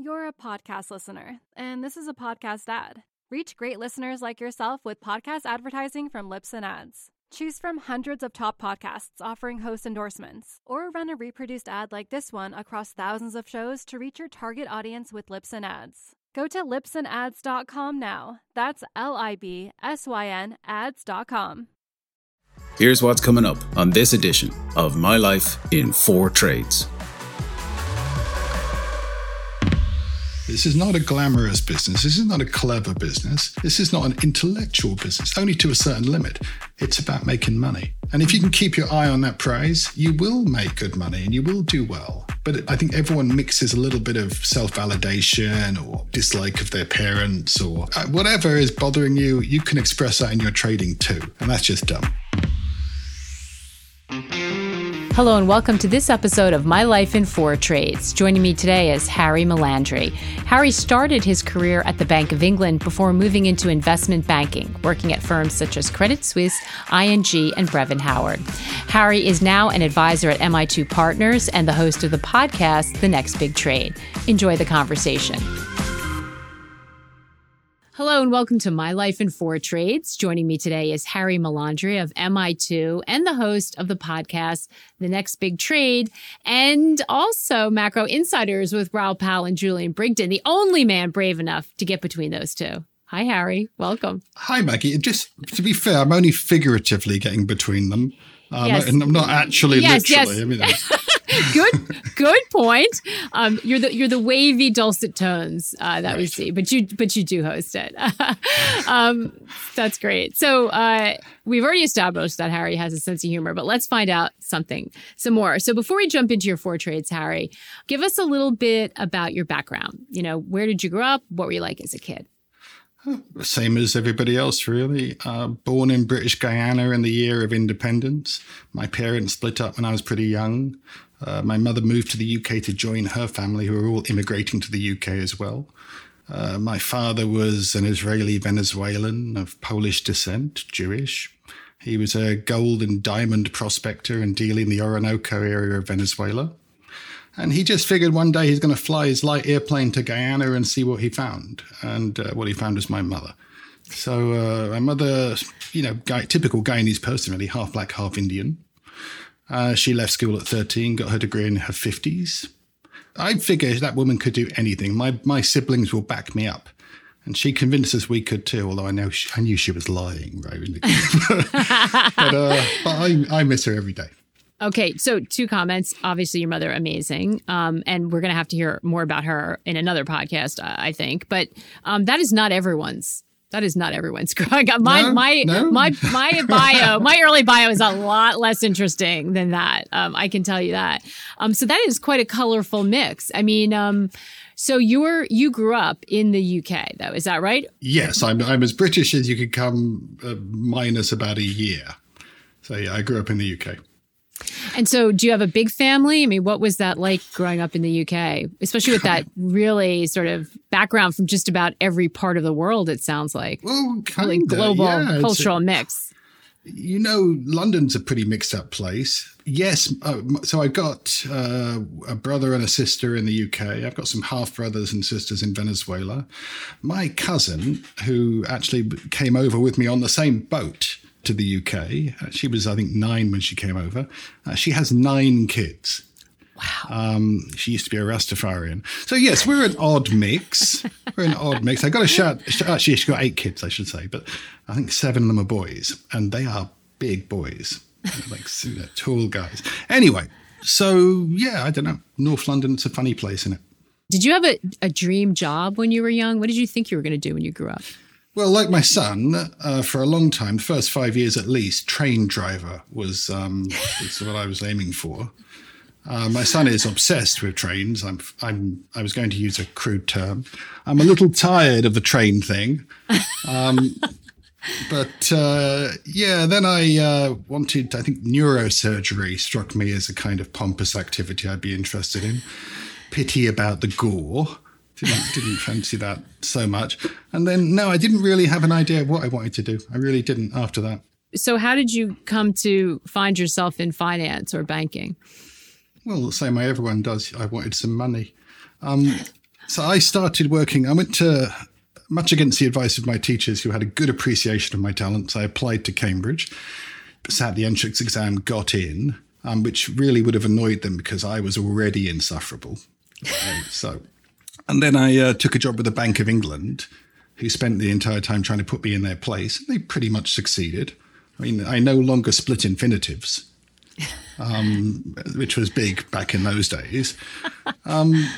You're a podcast listener, and this is a podcast ad. Reach great listeners like yourself with podcast advertising from Libsyn Ads. Choose from hundreds of top podcasts offering host endorsements, or run a reproduced ad like this one across thousands of shows to reach your target audience with Libsyn Ads. Go to libsynads.com now. That's L I B S Y N ads.com. Here's what's coming up on this edition of My Life in Four Trades. This is not a glamorous business. This is not a clever business. This is not an intellectual business, only to a certain limit. It's about making money. And if you can keep your eye on that prize, you will make good money and you will do well. But I think everyone mixes a little bit of self validation or dislike of their parents or uh, whatever is bothering you. You can express that in your trading too. And that's just dumb. Hello and welcome to this episode of My Life in Four Trades. Joining me today is Harry Melandri. Harry started his career at the Bank of England before moving into investment banking, working at firms such as Credit Suisse, ING, and Brevan Howard. Harry is now an advisor at MI2 Partners and the host of the podcast The Next Big Trade. Enjoy the conversation. Hello and welcome to My Life in Four Trades. Joining me today is Harry Melandri of MI2 and the host of the podcast, The Next Big Trade, and also Macro Insiders with Raoul Pal and Julian Brigden, the only man brave enough to get between those two. Hi, Harry. Welcome. Hi, Maggie. Just to be fair, I'm only figuratively getting between them. Um, yes. I'm not actually yes, literally. Yes. I mean, good, good point. Um, you're the you're the wavy dulcet tones uh, that right. we see, but you but you do host it. um, that's great. So uh, we've already established that Harry has a sense of humor, but let's find out something some more. So before we jump into your four trades, Harry, give us a little bit about your background. You know, where did you grow up? What were you like as a kid? Same as everybody else, really. Uh, born in British Guiana in the year of independence. My parents split up when I was pretty young. Uh, my mother moved to the UK to join her family, who were all immigrating to the UK as well. Uh, my father was an Israeli Venezuelan of Polish descent, Jewish. He was a gold and diamond prospector and dealing in the Orinoco area of Venezuela. And he just figured one day he's going to fly his light airplane to Guyana and see what he found. And uh, what he found was my mother. So uh, my mother, you know, guy, typical Guyanese person, really, half black, half Indian. Uh, she left school at 13, got her degree in her 50s. I figured that woman could do anything. My, my siblings will back me up. And she convinced us we could too, although I know she, I knew she was lying, right? but, uh, but I, I miss her every day. Okay, so two comments. Obviously, your mother amazing, um, and we're going to have to hear more about her in another podcast, I think. But um, that is not everyone's that is not everyone's growing up. My no, my no. my my bio, my early bio is a lot less interesting than that. Um, I can tell you that. Um, so that is quite a colorful mix. I mean, um, so you were you grew up in the UK, though, is that right? Yes, I'm I'm as British as you could come, uh, minus about a year. So yeah, I grew up in the UK. And so, do you have a big family? I mean, what was that like growing up in the UK, especially with that really sort of background from just about every part of the world? It sounds like well, kinda, really global yeah, cultural mix. You know, London's a pretty mixed up place. Yes, uh, so I've got uh, a brother and a sister in the UK. I've got some half brothers and sisters in Venezuela. My cousin, who actually came over with me on the same boat to the UK. Uh, she was, I think, nine when she came over. Uh, she has nine kids. Wow. Um, she used to be a Rastafarian. So, yes, we're an odd mix. We're an odd mix. I got a shout, actually, she's got eight kids, I should say, but I think seven of them are boys, and they are big boys, like tall guys. Anyway, so yeah, I don't know. North London, it's a funny place, isn't it? Did you have a, a dream job when you were young? What did you think you were going to do when you grew up? Well, like my son, uh, for a long time, the first five years at least, train driver was, um, was what I was aiming for. Uh, my son is obsessed with trains. I'm, I'm, I was going to use a crude term. I'm a little tired of the train thing. Um, but uh, yeah, then I uh, wanted, I think neurosurgery struck me as a kind of pompous activity I'd be interested in. Pity about the gore. Didn't, didn't fancy that so much. And then, no, I didn't really have an idea of what I wanted to do. I really didn't after that. So, how did you come to find yourself in finance or banking? Well, the same way everyone does. I wanted some money. Um, So I started working. I went to much against the advice of my teachers, who had a good appreciation of my talents. I applied to Cambridge, sat the entrance exam, got in, um, which really would have annoyed them because I was already insufferable. So, and then I uh, took a job with the Bank of England, who spent the entire time trying to put me in their place. They pretty much succeeded. I mean, I no longer split infinitives um, which was big back in those days. Um,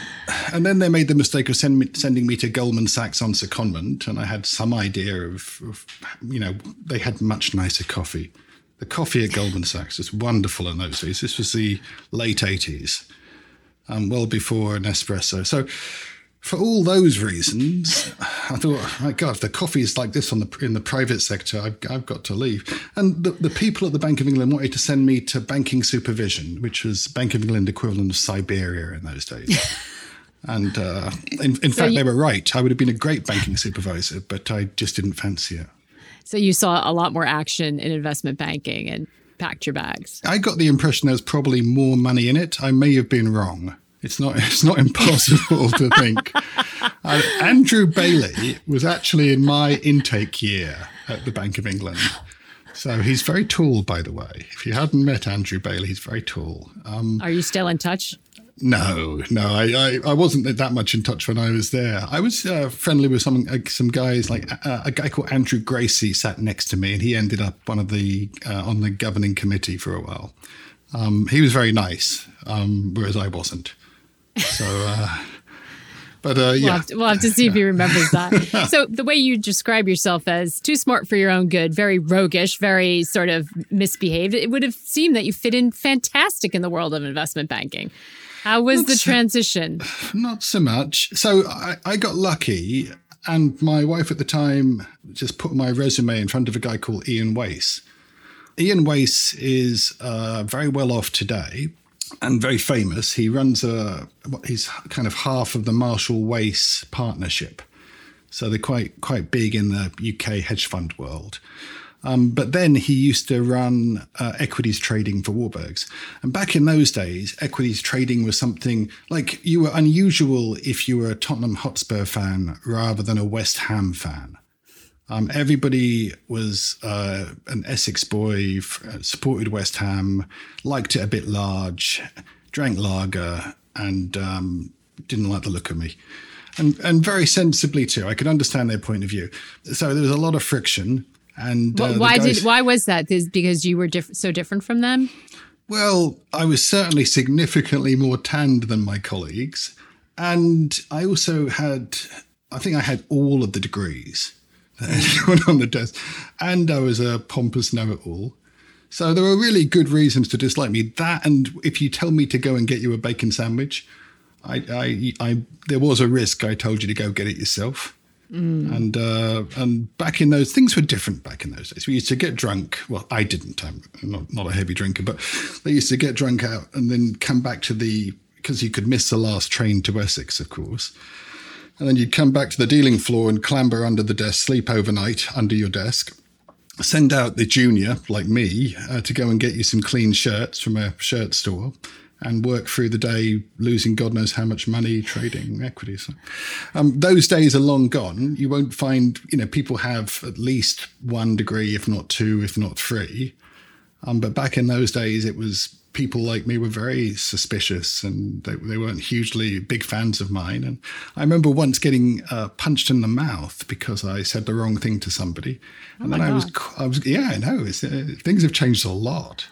and then they made the mistake of send me, sending me to Goldman Sachs on secondment, and I had some idea of, of, you know, they had much nicer coffee. The coffee at Goldman Sachs was wonderful in those days. This was the late 80s, um, well before Nespresso. So for all those reasons, I thought, my God, if the coffee is like this on the in the private sector, I've, I've got to leave. And the, the people at the Bank of England wanted to send me to banking supervision, which was Bank of England equivalent of Siberia in those days. and uh, in, in so fact, you, they were right. I would have been a great banking supervisor, but I just didn't fancy it. So you saw a lot more action in investment banking and packed your bags. I got the impression there was probably more money in it. I may have been wrong. It's not. It's not impossible to think. Uh, Andrew Bailey was actually in my intake year at the Bank of England. So he's very tall, by the way. If you hadn't met Andrew Bailey, he's very tall. Um, Are you still in touch? No, no, I, I, I, wasn't that much in touch when I was there. I was uh, friendly with some uh, some guys, like uh, a guy called Andrew Gracie sat next to me, and he ended up one of the uh, on the governing committee for a while. Um, he was very nice, um, whereas I wasn't. So, uh, but uh, yeah, we'll have, to, we'll have, to, see if he remembers that. so the way you describe yourself as too smart for your own good, very roguish, very sort of misbehaved, it would have seemed that you fit in fantastic in the world of investment banking. How was not the transition? So, not so much. So I, I got lucky, and my wife at the time just put my resume in front of a guy called Ian Wace. Ian Wace is uh, very well off today, and very famous. He runs a he's kind of half of the Marshall Wace partnership, so they're quite quite big in the UK hedge fund world. Um, but then he used to run uh, equities trading for Warburgs. And back in those days, equities trading was something like you were unusual if you were a Tottenham Hotspur fan rather than a West Ham fan. Um, everybody was uh, an Essex boy, supported West Ham, liked it a bit large, drank lager, and um, didn't like the look of me. And, and very sensibly too. I could understand their point of view. So there was a lot of friction. And uh, why guys, did why was that? Is because you were diff- so different from them? Well, I was certainly significantly more tanned than my colleagues, and I also had, I think I had all of the degrees. Anyone on the desk. And I was a pompous know it all. So there were really good reasons to dislike me. That, and if you tell me to go and get you a bacon sandwich, I, I, I there was a risk. I told you to go get it yourself. Mm. And uh, and back in those things were different back in those days. We used to get drunk. Well, I didn't. I'm not, not a heavy drinker, but they used to get drunk out and then come back to the because you could miss the last train to Essex, of course. And then you'd come back to the dealing floor and clamber under the desk, sleep overnight under your desk, send out the junior, like me, uh, to go and get you some clean shirts from a shirt store and work through the day losing God knows how much money trading equities. Um, those days are long gone. You won't find, you know, people have at least one degree, if not two, if not three. Um, but back in those days, it was people like me were very suspicious and they, they weren't hugely big fans of mine. And I remember once getting uh, punched in the mouth because I said the wrong thing to somebody. Oh and then I was, I was, yeah, I know. Uh, things have changed a lot.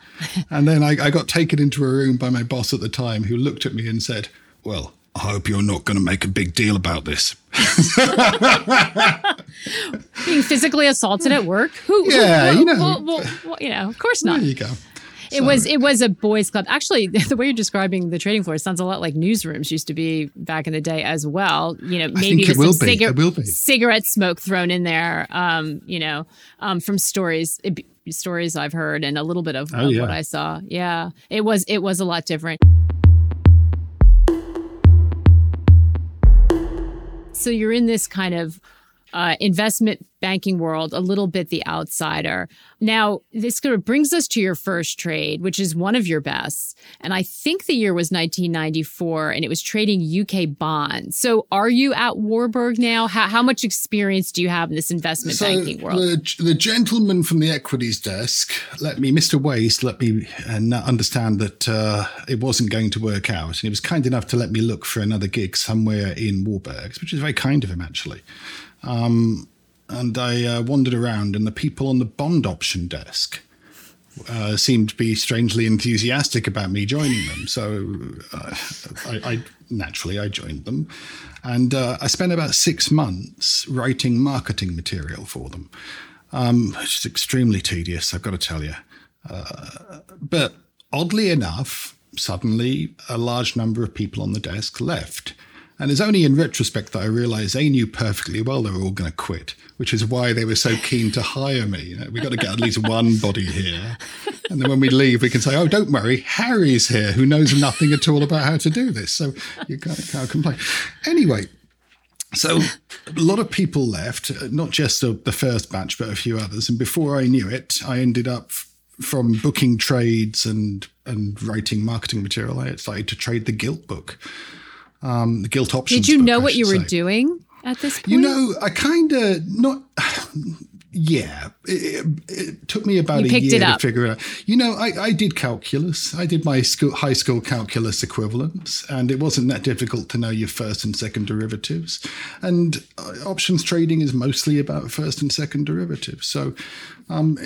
and then I, I got taken into a room by my boss at the time who looked at me and said, Well, I hope you're not going to make a big deal about this. Being physically assaulted at work? Who? Yeah, who, you know. Well, well, well, you know, of course not. There you go. It was it was a boys' club. Actually, the way you're describing the trading floor sounds a lot like newsrooms used to be back in the day as well. You know, maybe with some cigar- cigarette smoke thrown in there. Um, you know, um, from stories it, stories I've heard and a little bit of, oh, yeah. what I saw. Yeah, it was it was a lot different. So you're in this kind of uh, investment banking world, a little bit the outsider. Now, this kind of brings us to your first trade, which is one of your best. And I think the year was 1994, and it was trading UK bonds. So, are you at Warburg now? How, how much experience do you have in this investment so banking world? The, the gentleman from the equities desk let me, Mr. Wace, let me uh, understand that uh, it wasn't going to work out. And he was kind enough to let me look for another gig somewhere in Warburg, which is very kind of him, actually. Um, and I uh, wandered around, and the people on the bond option desk uh, seemed to be strangely enthusiastic about me joining them. So uh, I, I, naturally I joined them, and uh, I spent about six months writing marketing material for them. Um, it's extremely tedious, I've got to tell you. Uh, but oddly enough, suddenly a large number of people on the desk left. And it's only in retrospect that I realized they knew perfectly well they were all going to quit, which is why they were so keen to hire me. You know, we got to get at least one body here. And then when we leave, we can say, oh, don't worry, Harry's here, who knows nothing at all about how to do this. So you can't, can't complain. Anyway, so a lot of people left, not just the first batch, but a few others. And before I knew it, I ended up from booking trades and and writing marketing material. I started to trade the gilt book um, the gilt options. Did you book, know what you were doing at this point? You know, I kind of not. Yeah, it, it, took me about you a year to figure it out. You know, I, I did calculus. I did my school, high school calculus equivalents, and it wasn't that difficult to know your first and second derivatives. And uh, options trading is mostly about first and second derivatives. So, um,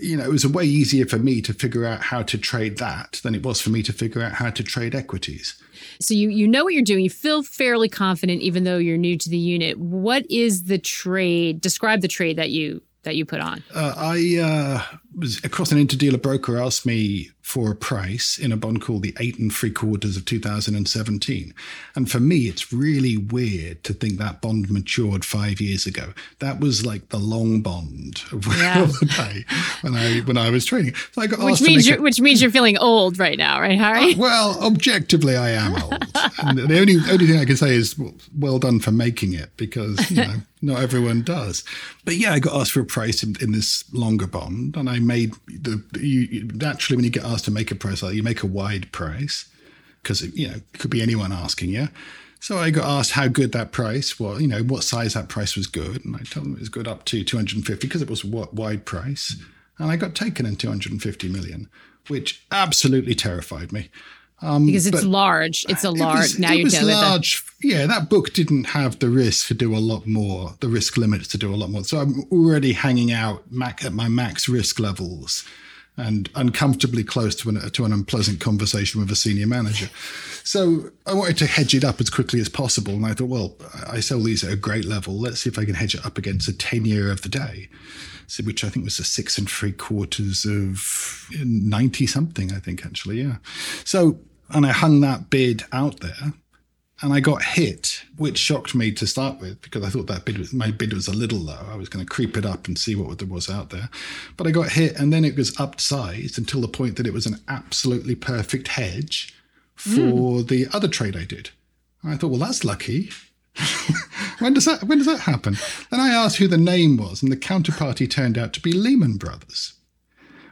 you know, it was a way easier for me to figure out how to trade that than it was for me to figure out how to trade equities. So you you know what you're doing. You feel fairly confident, even though you're new to the unit. What is the trade? Describe the trade that you that you put on. Uh, I uh, was across an interdealer broker asked me for a price in a bond called the eight and three quarters of 2017. And for me, it's really weird to think that bond matured five years ago. That was like the long bond of, yeah. the day when I when I was trading. So I got which means you're, which means you're feeling old right now, right, Harry? Uh, well, objectively, I am old. and the only only thing I can say is well done for making it because you know not everyone does. But yeah, I got asked for a price in, in this longer bond, and I made the you, naturally when you get asked to make a price like you make a wide price because you know it could be anyone asking you. So I got asked how good that price was, you know, what size that price was good, and I told them it was good up to 250 because it was a wide price, and I got taken in 250 million, which absolutely terrified me. Um, because it's large. It's a large. It was, now you're large. Yeah, that book didn't have the risk to do a lot more, the risk limits to do a lot more. So I'm already hanging out at my max risk levels and uncomfortably close to an, to an unpleasant conversation with a senior manager. So I wanted to hedge it up as quickly as possible. And I thought, well, I sell these at a great level. Let's see if I can hedge it up against a 10 year of the day, so, which I think was a six and three quarters of 90 something, I think, actually. Yeah. So, and I hung that bid out there and I got hit, which shocked me to start with because I thought that bid was, my bid was a little low. I was going to creep it up and see what there was out there, but I got hit, and then it was upsized until the point that it was an absolutely perfect hedge for mm. the other trade I did. And I thought, well, that's lucky. when does that when does that happen? Then I asked who the name was, and the counterparty turned out to be Lehman Brothers,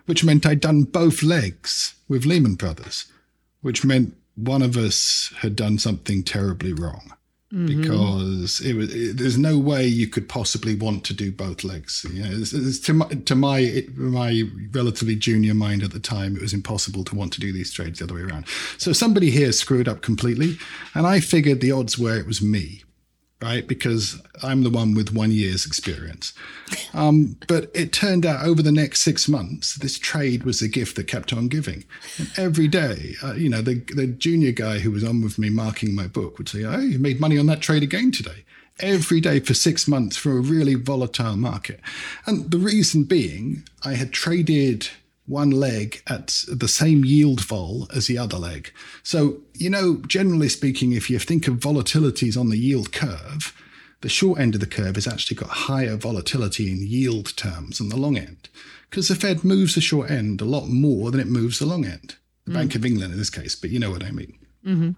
which meant I'd done both legs with Lehman Brothers, which meant one of us had done something terribly wrong mm-hmm. because it was it, there's no way you could possibly want to do both legs. You know, it's, it's to my to my it, my relatively junior mind at the time, it was impossible to want to do these trades the other way around. So somebody here screwed up completely, and I figured the odds were it was me right? Because I'm the one with one year's experience. Um, but it turned out over the next six months, this trade was a gift that kept on giving. And every day, uh, you know, the, the junior guy who was on with me marking my book would say, Oh, you made money on that trade again today. Every day for six months for a really volatile market. And the reason being, I had traded one leg at the same yield vol as the other leg. So, you know, generally speaking, if you think of volatilities on the yield curve, the short end of the curve has actually got higher volatility in yield terms than the long end because the Fed moves the short end a lot more than it moves the long end. The mm. Bank of England in this case, but you know what I mean. Mm-hmm.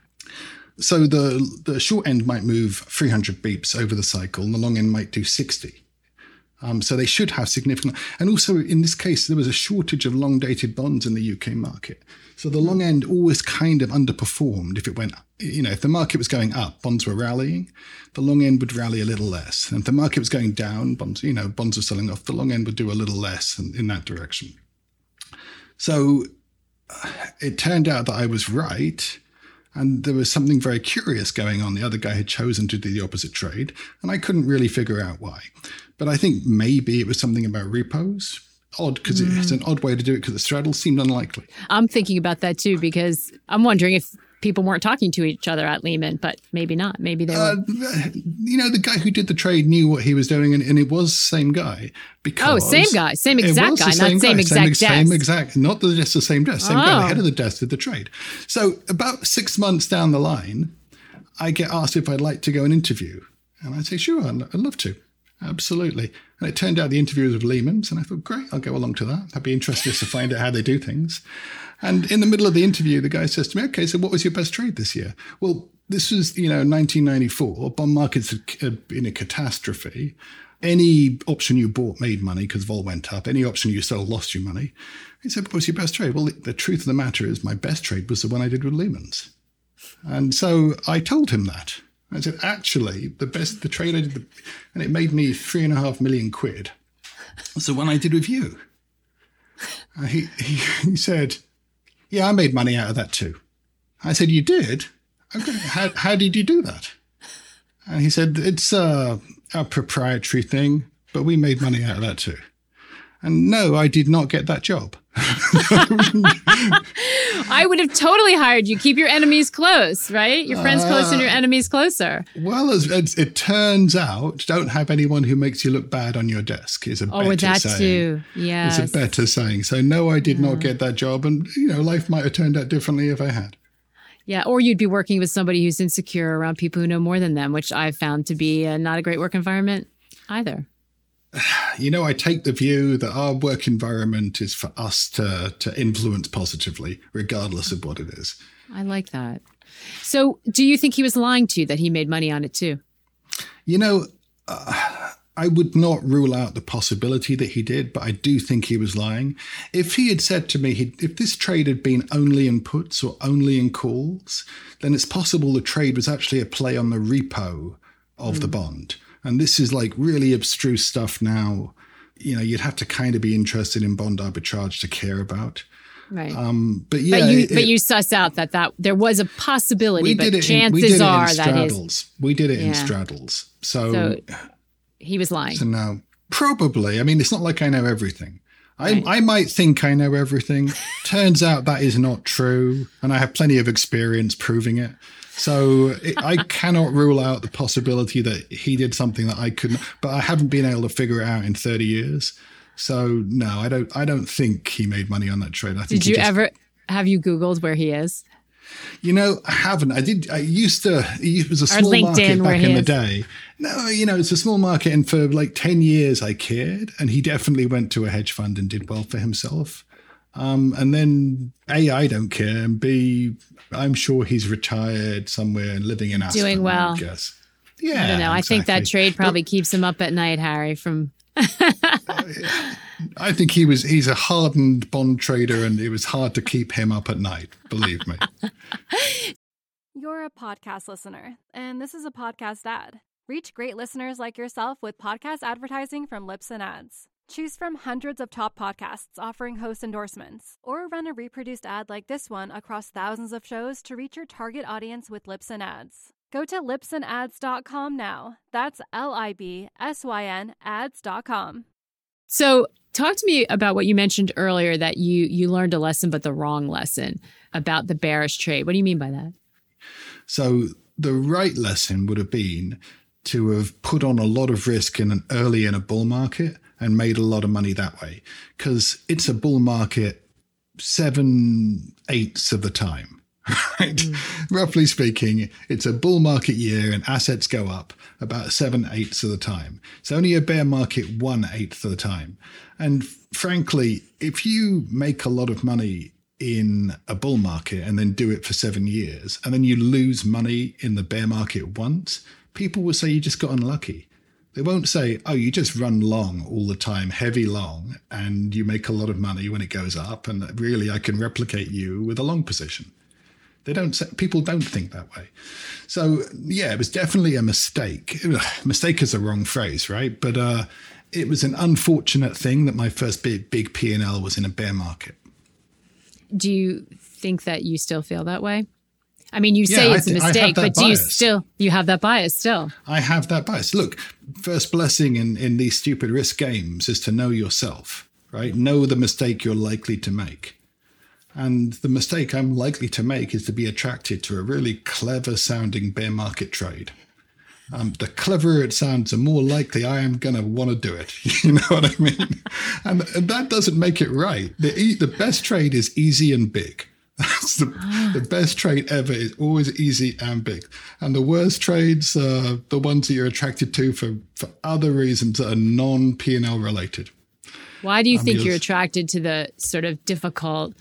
So the the short end might move 300 beeps over the cycle, and the long end might do 60. Um, so they should have significant. And also in this case, there was a shortage of long dated bonds in the UK market. So the long end always kind of underperformed if it went, you know, if the market was going up, bonds were rallying, the long end would rally a little less. And if the market was going down, bonds, you know, bonds were selling off, the long end would do a little less in, in that direction. So uh, it turned out that I was right. And there was something very curious going on. The other guy had chosen to do the opposite trade, and I couldn't really figure out why. But I think maybe it was something about repos. Odd, because mm. it's an odd way to do it because the straddle seemed unlikely. I'm thinking about that too, because I'm wondering if people weren't talking to each other at Lehman, but maybe not. Maybe they were. Uh, you know, the guy who did the trade knew what he was doing, and, and it was same guy. Because oh, same guy, same exact guy, same not same guy, exact same, desk. Same exact, not just the same desk, same oh. guy, the head of the desk did the trade. So about six months down the line, I get asked if I'd like to go and interview, and I say, sure, I'd, I'd love to. Absolutely. And it turned out the interview was with Lehman's, and I thought, great, I'll go along to that. I'd be interested to find out how they do things. And in the middle of the interview, the guy says to me, okay, so what was your best trade this year? Well, this was, you know, 1994. Bond markets had been a catastrophe. Any option you bought made money because vol went up. Any option you sold lost you money. He said, what was your best trade? Well, the truth of the matter is my best trade was the one I did with Lehman's. And so I told him that. I said, actually, the best, the trade I did, and it made me three and a half million quid. That's the one I did with you. Uh, he, he, he said, yeah, I made money out of that too. I said, you did? Okay. How, how did you do that? And he said, it's a, a proprietary thing, but we made money out of that too. And no, I did not get that job. I would have totally hired you. Keep your enemies close, right? Your friends uh, close and your enemies closer. Well, as, as, it turns out, don't have anyone who makes you look bad on your desk is a oh, better that saying. too. Yeah, it's a better saying. So no, I did yeah. not get that job, and you know, life might have turned out differently if I had. Yeah, or you'd be working with somebody who's insecure around people who know more than them, which I've found to be a, not a great work environment either you know, I take the view that our work environment is for us to to influence positively, regardless of what it is. I like that. So, do you think he was lying to you that he made money on it too? You know, uh, I would not rule out the possibility that he did, but I do think he was lying. If he had said to me, he, if this trade had been only in puts or only in calls, then it's possible the trade was actually a play on the repo of mm. the bond. And this is like really abstruse stuff now. You know, you'd have to kind of be interested in bond arbitrage to care about. Right. Um, but yeah, but you, it, but you suss out that that there was a possibility, but chances in, are that is we did it yeah. in straddles. So, so, he was lying. So now, probably. I mean, it's not like I know everything. I, right. I might think I know everything. Turns out that is not true, and I have plenty of experience proving it. So it, I cannot rule out the possibility that he did something that I couldn't, but I haven't been able to figure it out in 30 years. So no, I don't. I don't think he made money on that trade. I think did you just, ever have you Googled where he is? You know, I haven't. I did. I used to. It was a small market back in the day. No, you know, it's a small market, and for like ten years, I cared. And he definitely went to a hedge fund and did well for himself. Um, and then A, I don't care, and B, I'm sure he's retired somewhere and living in Aspen. Doing well. I guess. Yeah. I don't know. Exactly. I think that trade probably but, keeps him up at night, Harry, from I think he was he's a hardened bond trader and it was hard to keep him up at night, believe me. You're a podcast listener, and this is a podcast ad. Reach great listeners like yourself with podcast advertising from Libsyn Ads. Choose from hundreds of top podcasts offering host endorsements, or run a reproduced ad like this one across thousands of shows to reach your target audience with Libsyn Ads. Go to libsynads.com now. That's L I B S Y N ads.com. So, talk to me about what you mentioned earlier that you you learned a lesson but the wrong lesson about the bearish trade. What do you mean by that? So, the right lesson would have been to have put on a lot of risk in an early in a bull market and made a lot of money that way because it's a bull market seven eighths of the time. Right. Mm. Roughly speaking, it's a bull market year and assets go up about seven eighths of the time. It's only a bear market one eighth of the time. And frankly, if you make a lot of money in a bull market and then do it for seven years, and then you lose money in the bear market once, people will say you just got unlucky. They won't say, oh, you just run long all the time, heavy long, and you make a lot of money when it goes up, and really I can replicate you with a long position. They don't say, people don't think that way. So yeah, it was definitely a mistake. Mistake is a wrong phrase, right? But uh, it was an unfortunate thing that my first big big P and L was in a bear market. Do you think that you still feel that way? I mean, you say yeah, it's th- a mistake, but do you still you have that bias still? I have that bias. Look, first blessing in in these stupid risk games is to know yourself, right? Know the mistake you're likely to make. And the mistake I'm likely to make is to be attracted to a really clever sounding bear market trade. Um, the cleverer it sounds, the more likely I am going to want to do it. You know what I mean? And, and that doesn't make it right. The, the best trade is easy and big. That's the, the best trade ever is always easy and big. And the worst trades are the ones that you're attracted to for, for other reasons that are non P&L related. Why do you um, think you're attracted to the sort of difficult,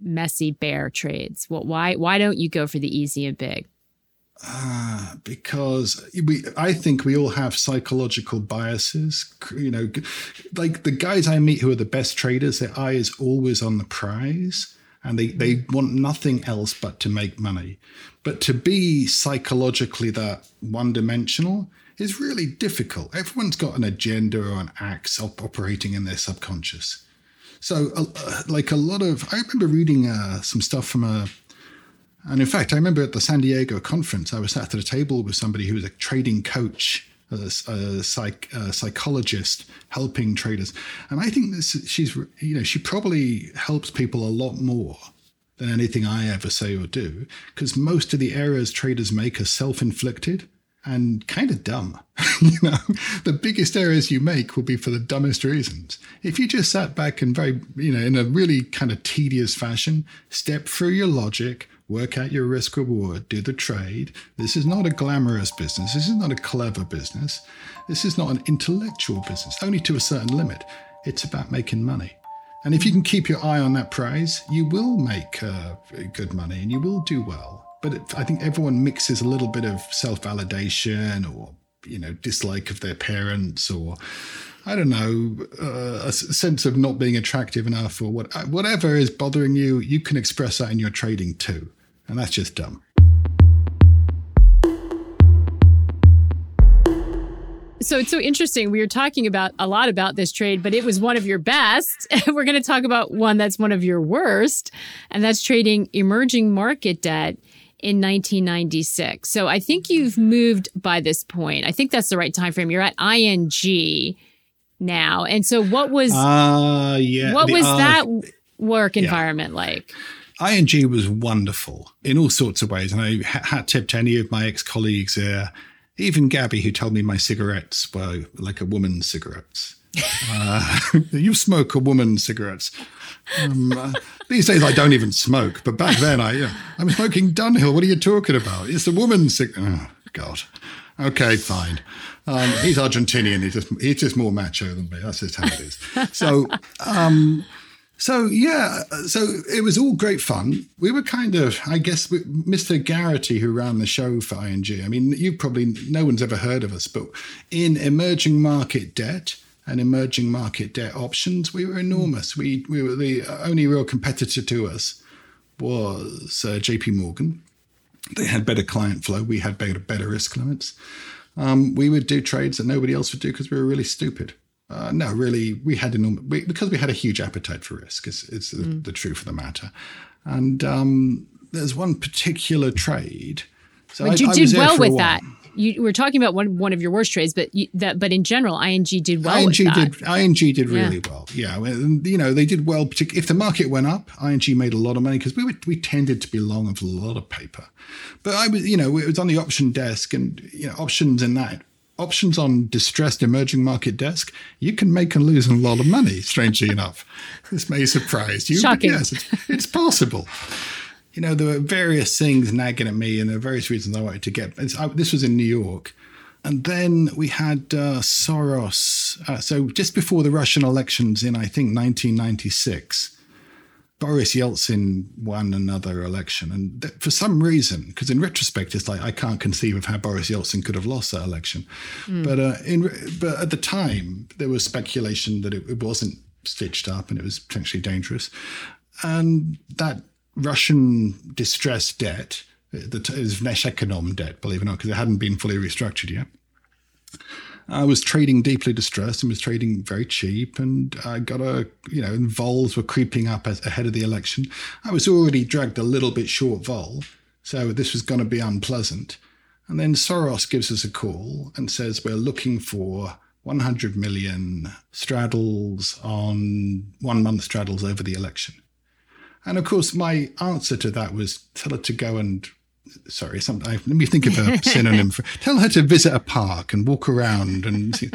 messy bear trades? Well, why why don't you go for the easy and big? Uh, because we, I think we all have psychological biases. You know, like the guys I meet who are the best traders, their eye is always on the prize and they, they want nothing else but to make money. But to be psychologically that one dimensional is really difficult. Everyone's got an agenda or an axe op- operating in their subconscious. So, uh, like a lot of, I remember reading uh, some stuff from a and in fact, I remember at the San Diego conference, I was sat at a table with somebody who was a trading coach, a, a, psych, a psychologist helping traders. And I think this, she's, you know, she probably helps people a lot more than anything I ever say or do, because most of the errors traders make are self inflicted and kind of dumb. you know, the biggest errors you make will be for the dumbest reasons. If you just sat back and very, you know, in a really kind of tedious fashion, step through your logic, work out your risk reward, do the trade. This is not a glamorous business. This is not a clever business. This is not an intellectual business, only to a certain limit. It's about making money. And if you can keep your eye on that prize, you will make uh, good money and you will do well. But it, I think everyone mixes a little bit of self validation or, you know, dislike of their parents or I don't know, uh, a sense of not being attractive enough or what, whatever is bothering you, you can express that in your trading too. And that's just dumb. So it's so interesting. We were talking about a lot about this trade, but it was one of your best. We're going to talk about one that's one of your worst, and that's trading emerging market debt in 1996. So I think you've moved by this point. I think that's the right time frame. You're at ING now. And so what was uh, yeah, what the, was uh, that work environment yeah. like? ING was wonderful in all sorts of ways. And I hat tip to any of my ex colleagues there, even Gabby, who told me my cigarettes were like a woman's cigarettes. uh, you smoke a woman's cigarettes. Um, uh, these days I don't even smoke, but back then I, uh, I'm smoking Dunhill. What are you talking about? It's a woman's cigarette. Oh, God. Okay, fine. Um, he's Argentinian. He's just he's just more macho than me. That's just how it is. So um, so yeah, so it was all great fun. We were kind of, I guess, Mr. Garrity, who ran the show for ING. I mean, you probably no one's ever heard of us, but in emerging market debt and emerging market debt options, we were enormous. We we were the only real competitor to us was uh, J.P. Morgan. They had better client flow. We had better better risk limits. Um, we would do trades that nobody else would do because we were really stupid. Uh, no, really, we had enormous, we, because we had a huge appetite for risk. It's, it's the, mm. the, truth of the matter. And um, there's one particular trade. So but I, you did well with that. You were talking about one one of your worst trades, but you, that but in general, ING did well. ING did ING did really yeah. well. Yeah, and, you know they did well. If the market went up, ING made a lot of money because we were, we tended to be long of a lot of paper. But I was, you know, it was on the option desk, and you know, options in that options on distressed emerging market desk, you can make and lose a lot of money, strangely enough. This may surprise you, Shocking. but yes, it's, it's, possible. You know, there were various things nagging at me, and there were various reasons I wanted to get. I, this was in New York. And then we had uh, Soros. Uh, so just before the Russian elections in, I think, 1996, Boris Yeltsin won another election. And th- for some reason, because in retrospect, it's like I can't conceive of how Boris Yeltsin could have lost that election. Mm. But, uh, in, but at the time, there was speculation that it, it wasn't stitched up and it was potentially dangerous. And that Russian distress debt, that is Vneshekonom debt, believe it or not, because it hadn't been fully restructured yet. I was trading deeply distressed and was trading very cheap, and I got a you know, and vols were creeping up as, ahead of the election. I was already dragged a little bit short vol, so this was going to be unpleasant. And then Soros gives us a call and says we're looking for 100 million straddles on one month straddles over the election. And of course, my answer to that was tell her to go and sorry, some, I, let me think of a synonym for. Tell her to visit a park and walk around and. See,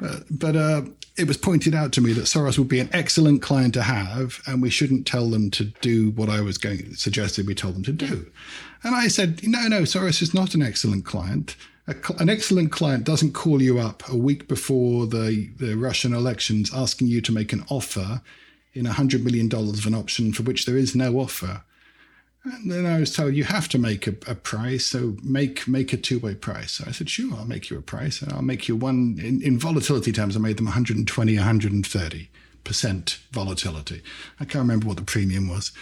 but, but uh, it was pointed out to me that Soros would be an excellent client to have, and we shouldn't tell them to do what I was going suggested we told them to do. And I said, no, no, Soros is not an excellent client. an excellent client doesn't call you up a week before the, the Russian elections asking you to make an offer in $100 million of an option for which there is no offer. And then I was told you have to make a, a price, so make make a two way price. So I said, sure, I'll make you a price, and I'll make you one in, in volatility terms. I made them 120, 130 percent volatility. I can't remember what the premium was.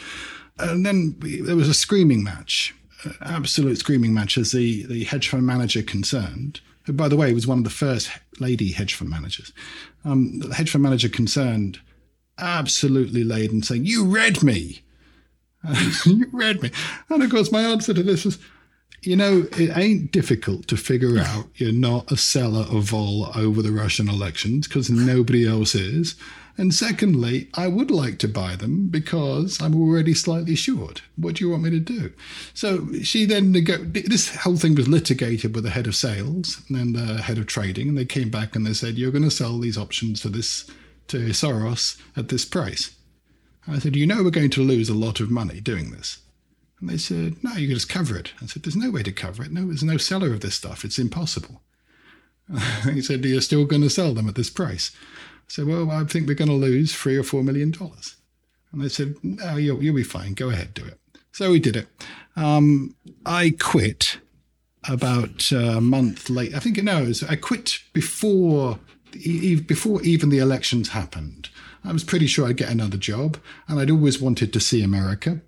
And then we, there was a screaming match, absolute screaming match, as the the hedge fund manager concerned, who by the way was one of the first lady hedge fund managers. Um, the hedge fund manager concerned absolutely laid and saying, "You read me." you read me. And of course, my answer to this is, you know, it ain't difficult to figure out you're not a seller of vol over the Russian elections because nobody else is. And secondly, I would like to buy them because I'm already slightly short. What do you want me to do? So she then, this whole thing was litigated with the head of sales and the head of trading. And they came back and they said, you're going to sell these options to this, to Soros at this price. I said, You know, we're going to lose a lot of money doing this. And they said, No, you can just cover it. I said, There's no way to cover it. No, there's no seller of this stuff. It's impossible. he said, You're still going to sell them at this price. I said, Well, I think we're going to lose three or four million dollars. And they said, No, you'll, you'll be fine. Go ahead, do it. So we did it. Um, I quit about a month late. I think it knows. I quit before before even the elections happened. I was pretty sure I'd get another job, and I'd always wanted to see America.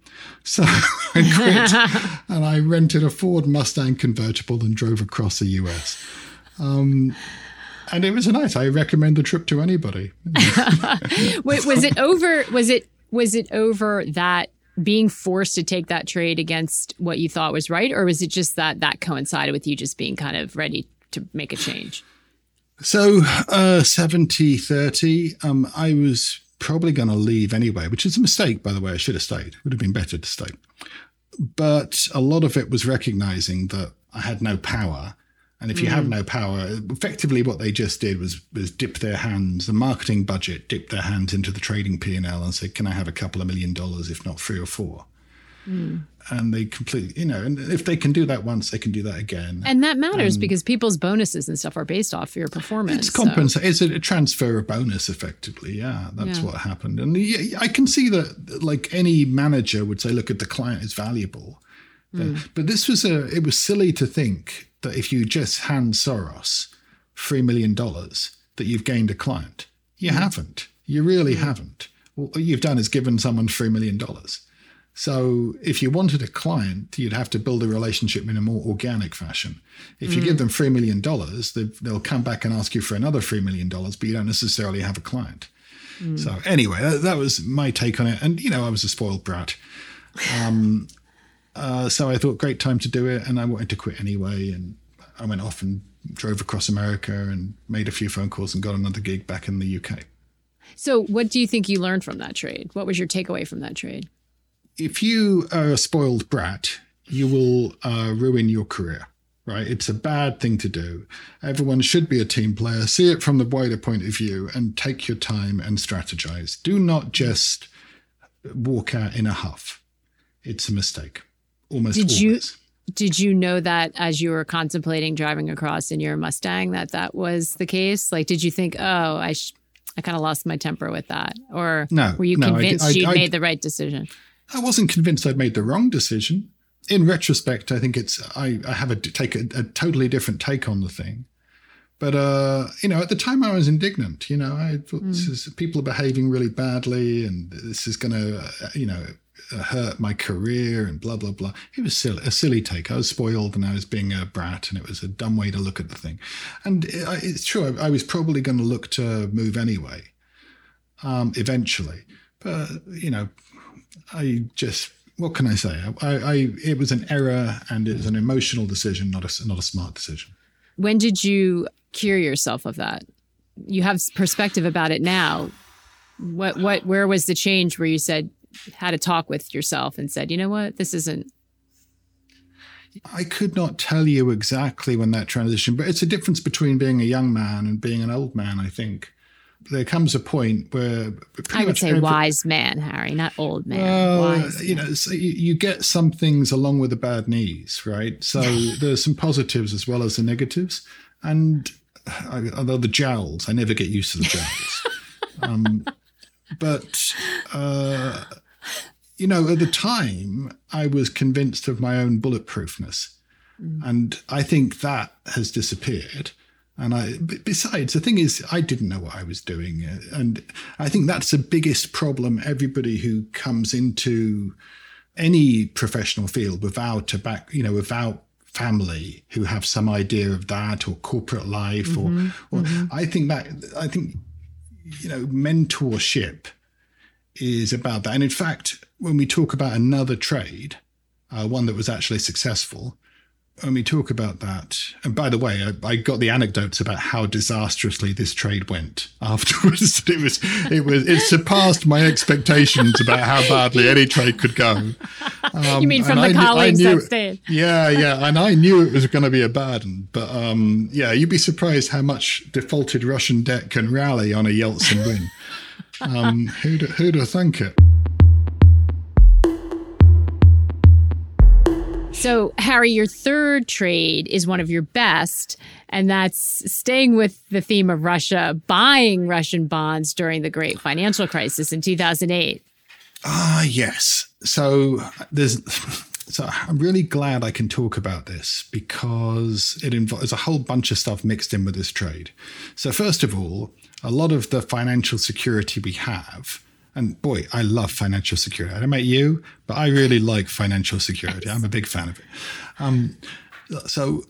So I quit and I rented a Ford Mustang convertible and drove across the US. Um, and it was a nice. I recommend the trip to anybody. Wait, was it over? Was it was it over that being forced to take that trade against what you thought was right, or was it just that that coincided with you just being kind of ready to make a change? So, uh, 70 30, um, I was probably going to leave anyway, which is a mistake, by the way. I should have stayed. It would have been better to stay. But a lot of it was recognizing that I had no power. And if you mm. have no power, effectively what they just did was was dip their hands, the marketing budget dipped their hands into the trading P&L and said, can I have a couple of million dollars, if not three or four? Mm. And they completely, you know, and if they can do that once, they can do that again. And that matters because people's bonuses and stuff are based off your performance. It's compensa- so. It's a, transfer of bonus, effectively. Yeah, that's yeah. what happened. And I can see that, like any manager would say, look, at the client is valuable. But, mm. but this was a, it was silly to think that if you just hand Soros $3 million, that you've gained a client. You mm. haven't. You really mm. haven't. What you've done is given someone $3 million. So if you wanted a client, you'd have to build a relationship in a more organic fashion. If you mm. give them $3 million, they'll come back and ask you for another $3 million, but you don't necessarily have a client. Mm. So anyway, that, that, was my take on it. And, you know, I was a spoiled brat. Um, uh, so I thought, great time to do it. And I wanted to quit anyway. And I went off and drove across America and made a few phone calls and got another gig back in the UK. So what do you think you learned from that trade? What was your takeaway from that trade? If you are a spoiled brat, you will uh, ruin your career, right? It's a bad thing to do. Everyone should be a team player. See it from the wider point of view and take your time and strategize. Do not just walk out in a huff. It's a mistake. Almost did always. You, did you know that as you were contemplating driving across in your Mustang that that was the case? Like, did you think, oh, I, sh- I kind of lost my temper with that. Or No, were you no, convinced did- I- you'd I- made the right decision? I wasn't convinced I'd made the wrong decision. In retrospect, I think it's I, I have a take a, a totally different take on the thing. But uh, you know, at the time I was indignant. You know, I thought this is people are behaving really badly, and this is going to, uh, you know, uh, hurt my career and blah blah blah. It was silly, a silly take. I was spoiled, and I was being a brat, and it was a dumb way to look at the thing. And it, it's true. I, I was probably going to look to move anyway, um, eventually. But you know, I just what can I say? I, I it was an error and it was an emotional decision, not a not a smart decision. When did you cure yourself of that? You have perspective about it now. What what where was the change where you said had a talk with yourself and said, you know what, this isn't I could not tell you exactly when that transition, but it's a difference between being a young man and being an old man. I think there comes a point where I would say every- wise man, Harry, not old man. Well, you man. know, so you, you get some things along with the bad knees, right? So there's some positives as well as the negatives. And I, although the jowls, I never get used to the jowls. um, but, uh, you know, at the time, I was convinced of my own bulletproofness. And I think that has disappeared. And I, besides, the thing is, I didn't know what I was doing. uh, And I think that's the biggest problem. Everybody who comes into any professional field without a back, you know, without family who have some idea of that or corporate life or, or I think that, I think, you know, mentorship is about that. And in fact, when we talk about another trade, uh, one that was actually successful, when we talk about that, and by the way, I, I got the anecdotes about how disastrously this trade went afterwards. it was, it was, it surpassed my expectations about how badly any trade could go. Um, you mean from the I knew- I colleagues knew- that stayed? Yeah, yeah, and I knew it was going to be a bad one, but um, yeah, you'd be surprised how much defaulted Russian debt can rally on a Yeltsin win. Um, who'd, who'd have thunk it? So, Harry, your third trade is one of your best, and that's staying with the theme of Russia, buying Russian bonds during the great financial crisis in 2008. Ah, yes. So there's. So I'm really glad I can talk about this because it involves a whole bunch of stuff mixed in with this trade. So first of all, a lot of the financial security we have, and boy, I love financial security. I don't know about you, but I really like financial security. I'm a big fan of it. Um, so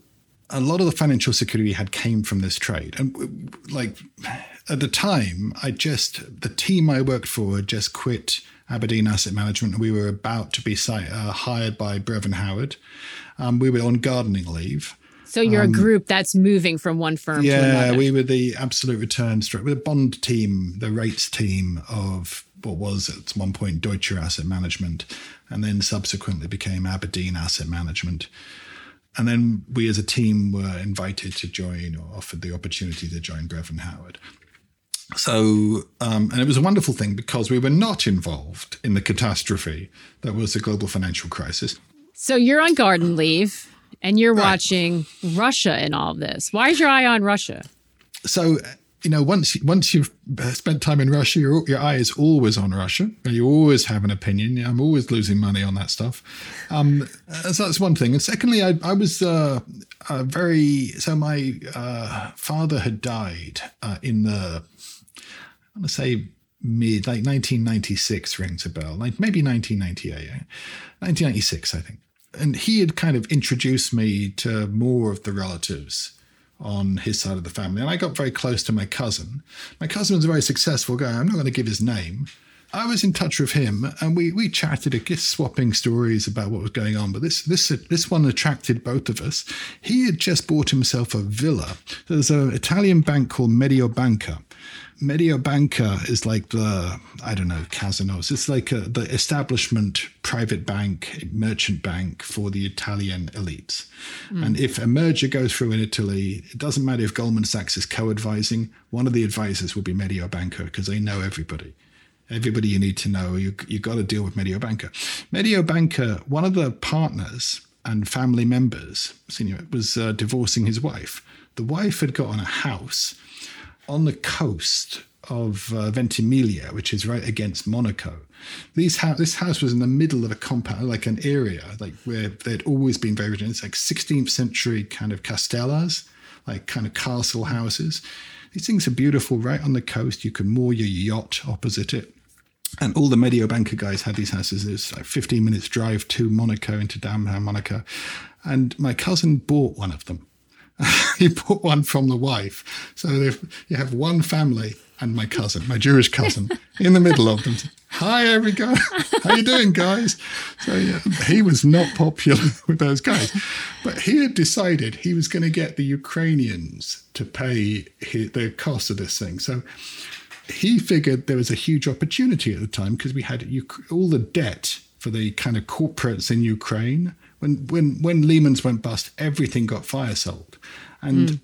a lot of the financial security we had came from this trade. And like at the time, I just, the team I worked for just quit Aberdeen Asset Management. We were about to be uh, hired by Brevan Howard. Um, we were on gardening leave. So, you're a group that's moving from one firm to Um, Yeah, we were the absolute return strat. We're the bond team, the rates team of what was at one point Deutsche Asset Management, and then subsequently became Aberdeen Asset Management. And then we as a team were invited to join or offered the opportunity to join Brevan Howard. So, um, and it was a wonderful thing because we were not involved in the catastrophe that was the global financial crisis. so, you're on garden leave and you're watching Russia in all this. Why is your eye on Russia? so you know once once you've spent time in Russia, your your eye is always on Russia. You always have an opinion. I'm always losing money on that stuff. Um, so that's one thing. And secondly, I, I was uh, uh, very so my uh, father had died uh, in the I want to say mid like 1996 rings a bell, like maybe 1998, 1996, I think. And he had kind of introduced me to more of the relatives on his side of the family. And I got very close to my cousin. My cousin was a very successful guy. I'm not going to give his name. I was in touch with him and we, we chatted, uh, just swapping stories about what was going on. But this, this, uh, this one attracted both of us. He had just bought himself a villa. There's an Italian bank called Mediobanca. Mediobanca is like the, I don't know, Casinos. It's like a, the establishment private bank, merchant bank for the Italian elites. And if a merger goes through in Italy, it doesn't matter if Goldman Sachs is co advising, one of the advisors will be Mediobanca because they know everybody. Everybody you need to know, you, you got to deal with Mediobanca. Mediobanca, one of the partners and family members, senior, was uh, divorcing his wife. The wife had got on a house on the coast of uh, Ventimiglia, which is right against Monaco. These ha- this house was in the middle of a compound, like an area, like where they'd always been very. Rich. It's like 16th century kind of castellas, like kind of castle houses. These things are beautiful, right on the coast. You can moor your yacht opposite it. And all the Mediobanca guys had these houses. It's like 15 minutes drive to Monaco into downtown Monaco. And my cousin bought one of them. he bought one from the wife. So you have one family and my cousin, my Jewish cousin, in the middle of them. Hi, everyone. How you doing, guys? So yeah, he was not popular with those guys, but he had decided he was going to get the Ukrainians to pay his, the cost of this thing. So he figured there was a huge opportunity at the time because we had all the debt for the kind of corporates in Ukraine. When when when Lehman's went bust, everything got fire sold, and mm.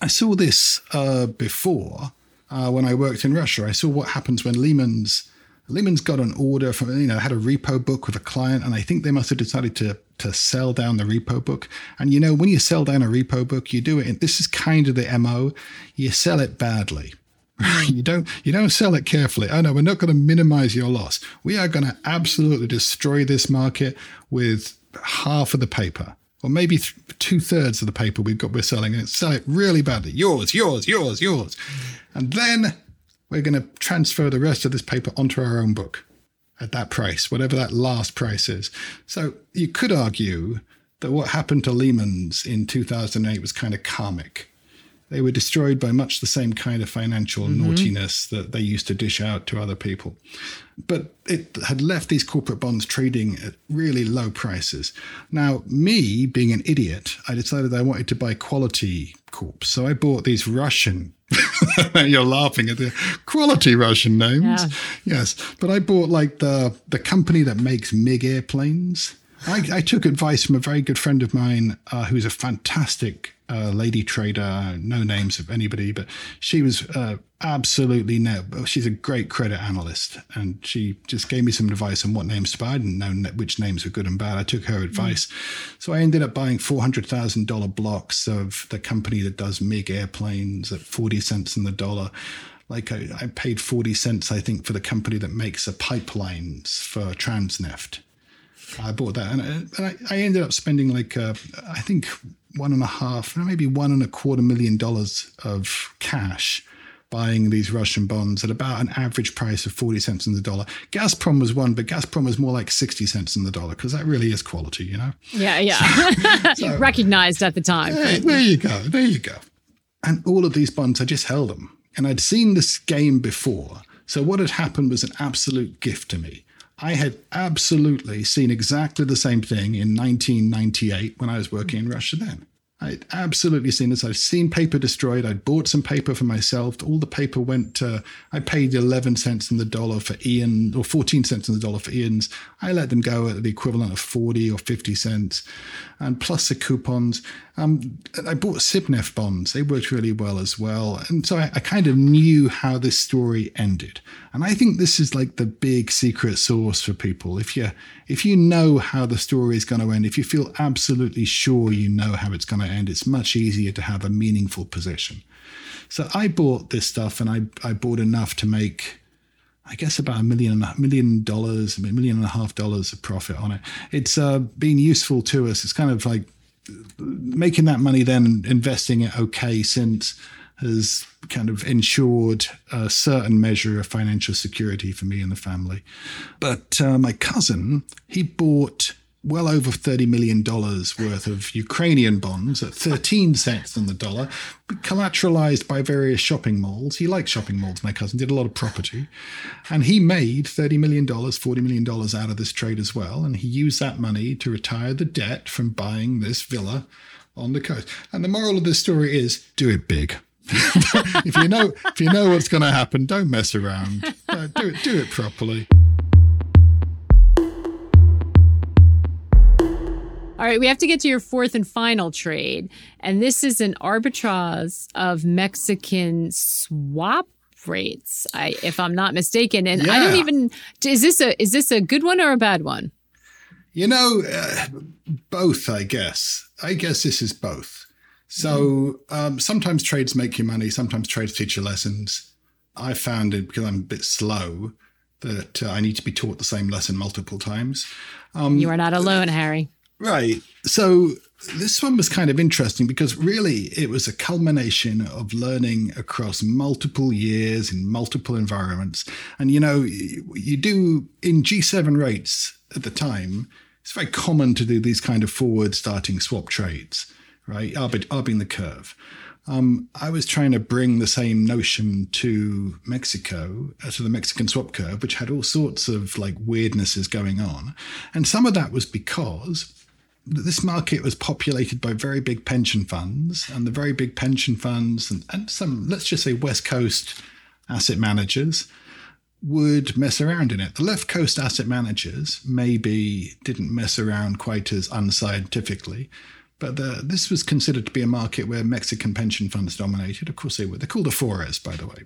I saw this uh, before uh, when I worked in Russia. I saw what happens when Lehman's Lehman's got an order from you know had a repo book with a client, and I think they must have decided to to sell down the repo book. And you know when you sell down a repo book, you do it. In, this is kind of the mo. You sell it badly. you don't you don't sell it carefully. Oh no, we're not going to minimize your loss. We are going to absolutely destroy this market with half of the paper, or maybe th- two thirds of the paper we've got we're selling, and sell it really badly. Yours, yours, yours, yours, and then we're going to transfer the rest of this paper onto our own book at that price, whatever that last price is. So you could argue that what happened to Lehman's in 2008 was kind of karmic they were destroyed by much the same kind of financial mm-hmm. naughtiness that they used to dish out to other people. But it had left these corporate bonds trading at really low prices. Now, me being an idiot, I decided I wanted to buy quality corps. So I bought these Russian. You're laughing at the quality Russian names. Yeah. Yes. But I bought like the the company that makes MiG airplanes. I, I took advice from a very good friend of mine uh, who's a fantastic uh, lady trader, no names of anybody, but she was uh, absolutely no. She's a great credit analyst, and she just gave me some advice on what names to buy. I didn't know which names were good and bad. I took her advice, mm. so I ended up buying four hundred thousand dollar blocks of the company that does MiG airplanes at forty cents in the dollar. Like I, I paid forty cents, I think, for the company that makes the pipelines for Transneft. I bought that, and, I, I ended up spending like uh, I think one and a half, maybe one and a quarter million dollars of cash buying these Russian bonds at about an average price of 40 cents in the dollar. Gazprom was one, but Gazprom was more like 60 cents in the dollar because that really is quality, you know? Yeah, yeah. So, Recognized at the time. there you go. There you go. And all of these bonds, I just held them. And I'd seen this game before. So what had happened was an absolute gift to me. I had absolutely seen exactly the same thing in 1998 when I was working in Russia then. I'd absolutely seen this. I'd seen paper destroyed. I'd bought some paper for myself. All the paper went to, I paid 11 cents in the dollar for IAN, or 14 cents in the dollar for IAN's. I let them go at the equivalent of 40 or 50 cents, and plus the coupons. Um, I bought Sibneft bonds. They worked really well as well. And so I, I kind of knew how this story ended. And I think this is like the big secret sauce for people. If you if you know how the story is going to end, if you feel absolutely sure you know how it's going to end, it's much easier to have a meaningful position. So I bought this stuff and I, I bought enough to make I guess about a million a million dollars, a million and a half dollars of profit on it. It's uh, been useful to us. It's kind of like making that money then investing it okay since has kind of ensured a certain measure of financial security for me and the family. But uh, my cousin, he bought well over $30 million worth of Ukrainian bonds at 13 cents on the dollar, collateralized by various shopping malls. He likes shopping malls, my cousin, did a lot of property. And he made $30 million, $40 million out of this trade as well. And he used that money to retire the debt from buying this villa on the coast. And the moral of this story is do it big. if you know if you know what's going to happen, don't mess around. Uh, do it do it properly. All right, we have to get to your fourth and final trade, and this is an arbitrage of Mexican swap rates, I, if I'm not mistaken. And yeah. I don't even is this a is this a good one or a bad one? You know, uh, both. I guess. I guess this is both. So um, sometimes trades make you money, sometimes trades teach you lessons. I found it because I'm a bit slow that uh, I need to be taught the same lesson multiple times. Um, you are not alone, Harry. Right. So this one was kind of interesting because really it was a culmination of learning across multiple years in multiple environments. And you know, you do in G7 rates at the time, it's very common to do these kind of forward starting swap trades, right? Arbing the curve. Um, I was trying to bring the same notion to Mexico, uh, to the Mexican swap curve, which had all sorts of like weirdnesses going on. And some of that was because this market was populated by very big pension funds, and the very big pension funds and, and some, let's just say, West Coast asset managers would mess around in it. The left coast asset managers maybe didn't mess around quite as unscientifically, but the, this was considered to be a market where Mexican pension funds dominated. Of course, they were. They're called Afores, by the way.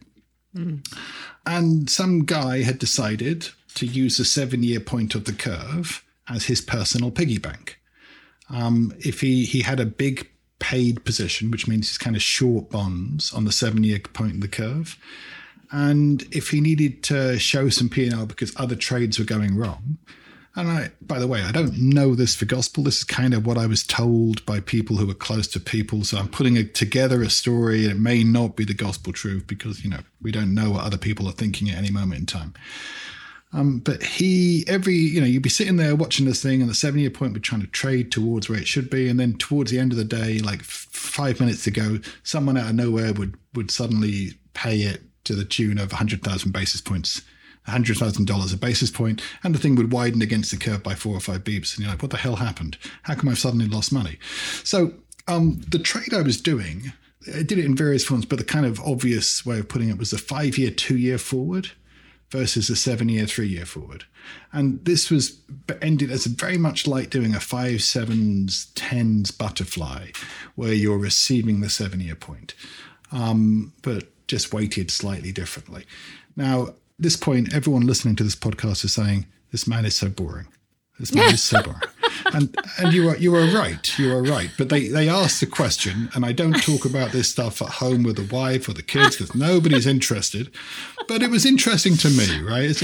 Mm. And some guy had decided to use the seven year point of the curve as his personal piggy bank. Um, if he, he had a big paid position, which means he's kind of short bonds on the seven year point of the curve. And if he needed to show some P&L because other trades were going wrong, and I, by the way, I don't know this for gospel. This is kind of what I was told by people who were close to people. So I'm putting a, together a story, it may not be the gospel truth because you know we don't know what other people are thinking at any moment in time. Um, but he, every, you know, you'd be sitting there watching this thing, and the seven year point would trying to trade towards where it should be. And then towards the end of the day, like f- five minutes to go, someone out of nowhere would, would suddenly pay it to the tune of 100,000 basis points. $100,000 a basis point, and the thing would widen against the curve by four or five beeps. And you're like, what the hell happened? How come I've suddenly lost money? So, um, the trade I was doing, I did it in various forms, but the kind of obvious way of putting it was a five year, two year forward versus a seven year, three year forward. And this was ended as very much like doing a five, sevens, tens butterfly, where you're receiving the seven year point, um, but just weighted slightly differently. Now, this point, everyone listening to this podcast is saying, This man is so boring. This man is so boring. And and you are you are right. You are right. But they they asked the question, and I don't talk about this stuff at home with the wife or the kids because nobody's interested. But it was interesting to me, right?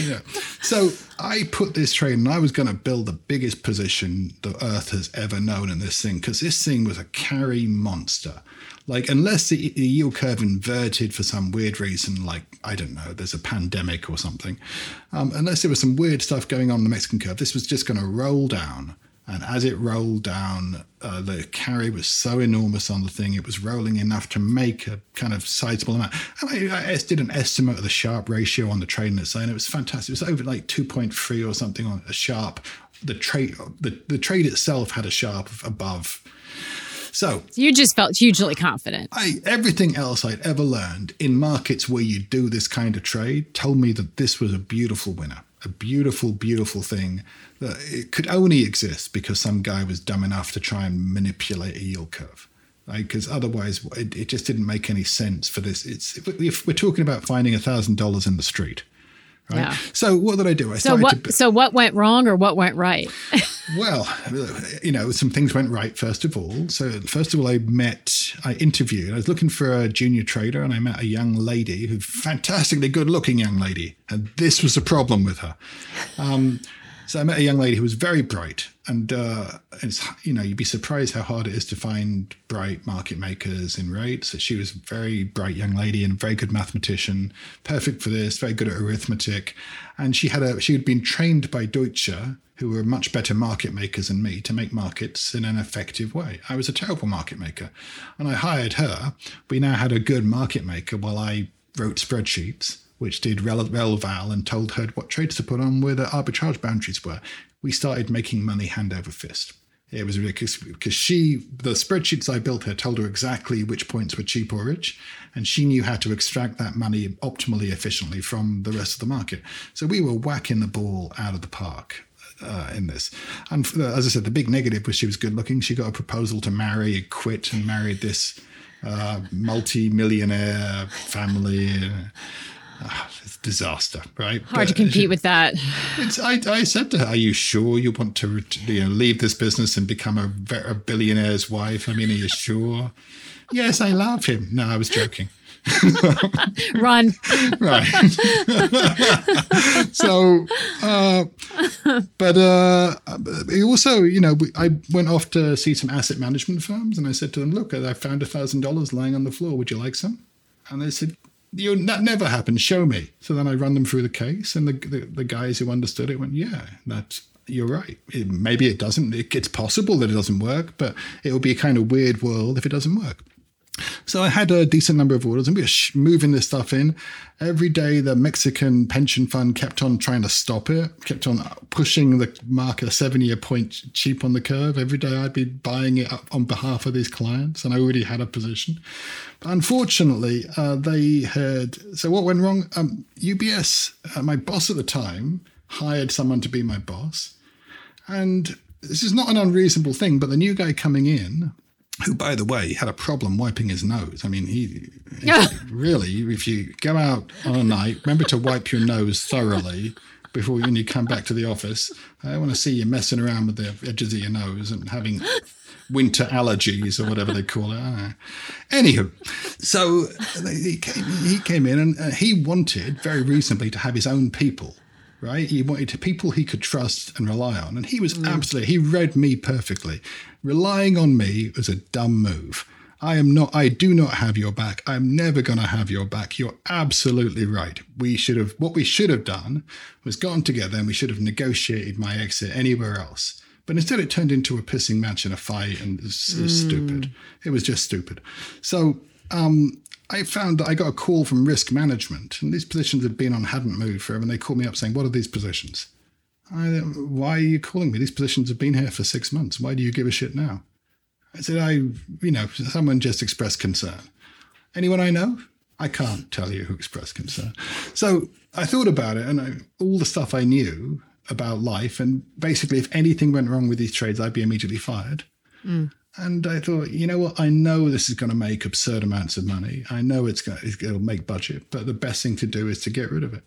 So I put this trade, and I was going to build the biggest position the Earth has ever known in this thing because this thing was a carry monster. Like, unless the, the, yield curve inverted for some weird reason, like, I don't know, there's a pandemic or something, um, unless there was some weird stuff going on in the Mexican curve, this was just going to roll down and as it rolled down, uh, the carry was so enormous on the thing, it was rolling enough to make a kind of sizable amount. And I, I did an estimate of the Sharpe ratio on the trade and and it was fantastic. It was over like 2.3 or something on a Sharpe. The trade, the, the trade itself had a Sharpe above. So you just felt hugely confident. I, everything else I'd ever learned in markets where you do this kind of trade told me that this was a beautiful winner a beautiful, beautiful thing that it could only exist because some guy was dumb enough to try and manipulate a yield curve. Because otherwise, it, it, just didn't make any sense for this. It's if we're talking about finding a thousand dollars in the street, Right? Yeah. So what did I do? I so what? To, so what went wrong, or what went right? well, you know, some things went right. First of all, so first of all, I met, I interviewed. I was looking for a junior trader, and I met a young lady, who fantastically good-looking young lady, and this was the problem with her. Um, so I met a young lady who was very bright, and uh, it's you know you'd be surprised how hard it is to find bright market makers in rates. So she was a very bright young lady and a very good mathematician, perfect for this, very good at arithmetic, and she had a she had been trained by Deutsche, who were much better market makers than me, to make markets in an effective way. I was a terrible market maker, and I hired her. We now had a good market maker while I wrote spreadsheets which did rel, rel val and told her what trades to put on where the arbitrage boundaries were. We started making money hand over fist. It was ridiculous because she, the spreadsheets I built her told her exactly which points were cheap or rich, and she knew how to extract that money optimally efficiently from the rest of the market. So we were whacking the ball out of the park uh, in this. And uh, as I said, the big negative was she was good looking. She got a proposal to marry, quit, and married this uh, multi millionaire family. Uh, it's a disaster, right? Hard but to compete with that. I, I, said to her, "Are you sure you want to you know, leave this business and become a, a billionaire's wife? I mean, are you sure?" yes, I love him. No, I was joking. Run. right. so, uh, but uh, also, you know, I went off to see some asset management firms and I said to them, look, I found a $1,000 lying on the floor. Would you like some? And they said, you, that never happened. Show me. So then I run them through the case, and the, the, the guys who understood it went, yeah, that's you're right. It, maybe it doesn't. It, it's possible that it doesn't work, but it will be a kind of weird world if it doesn't work. So I had a decent number of orders and we were moving this stuff in. Every day, the Mexican pension fund kept on trying to stop it, kept on pushing the market 70 a point cheap on the curve. Every day, I'd be buying it up on behalf of these clients, and I already had a position. But unfortunately, uh, they had. So, what went wrong? Um, UBS, uh, my boss at the time, hired someone to be my boss. And this is not an unreasonable thing, but the new guy coming in who, by the way, had a problem wiping his nose. I mean, he really, if you go out on a night, remember to wipe your nose thoroughly before when you come back to the office. I want to see you messing around with the edges of your nose and having winter allergies or whatever they call it. Anywho, so he came, he came in and uh, he wanted very reasonably to have his own people right? He wanted people he could trust and rely on. And he was mm. absolutely, he read me perfectly. Relying on me was a dumb move. I am not, I do not have your back. I'm never going to have your back. You're absolutely right. We should have, what we should have done was gotten together and we should have negotiated my exit anywhere else. But instead, it turned into a pissing match and a fight, and it was, it was mm. stupid. It was just stupid. So um, I found that I got a call from risk management, and these positions had been on, hadn't moved forever, and they called me up saying, What are these positions? I, why are you calling me? These positions have been here for six months. Why do you give a shit now? I said, I, you know, someone just expressed concern. Anyone I know? I can't tell you who expressed concern. So I thought about it and I, all the stuff I knew about life. And basically, if anything went wrong with these trades, I'd be immediately fired. Mm. And I thought, you know what? I know this is going to make absurd amounts of money. I know it's going to, it'll make budget, but the best thing to do is to get rid of it.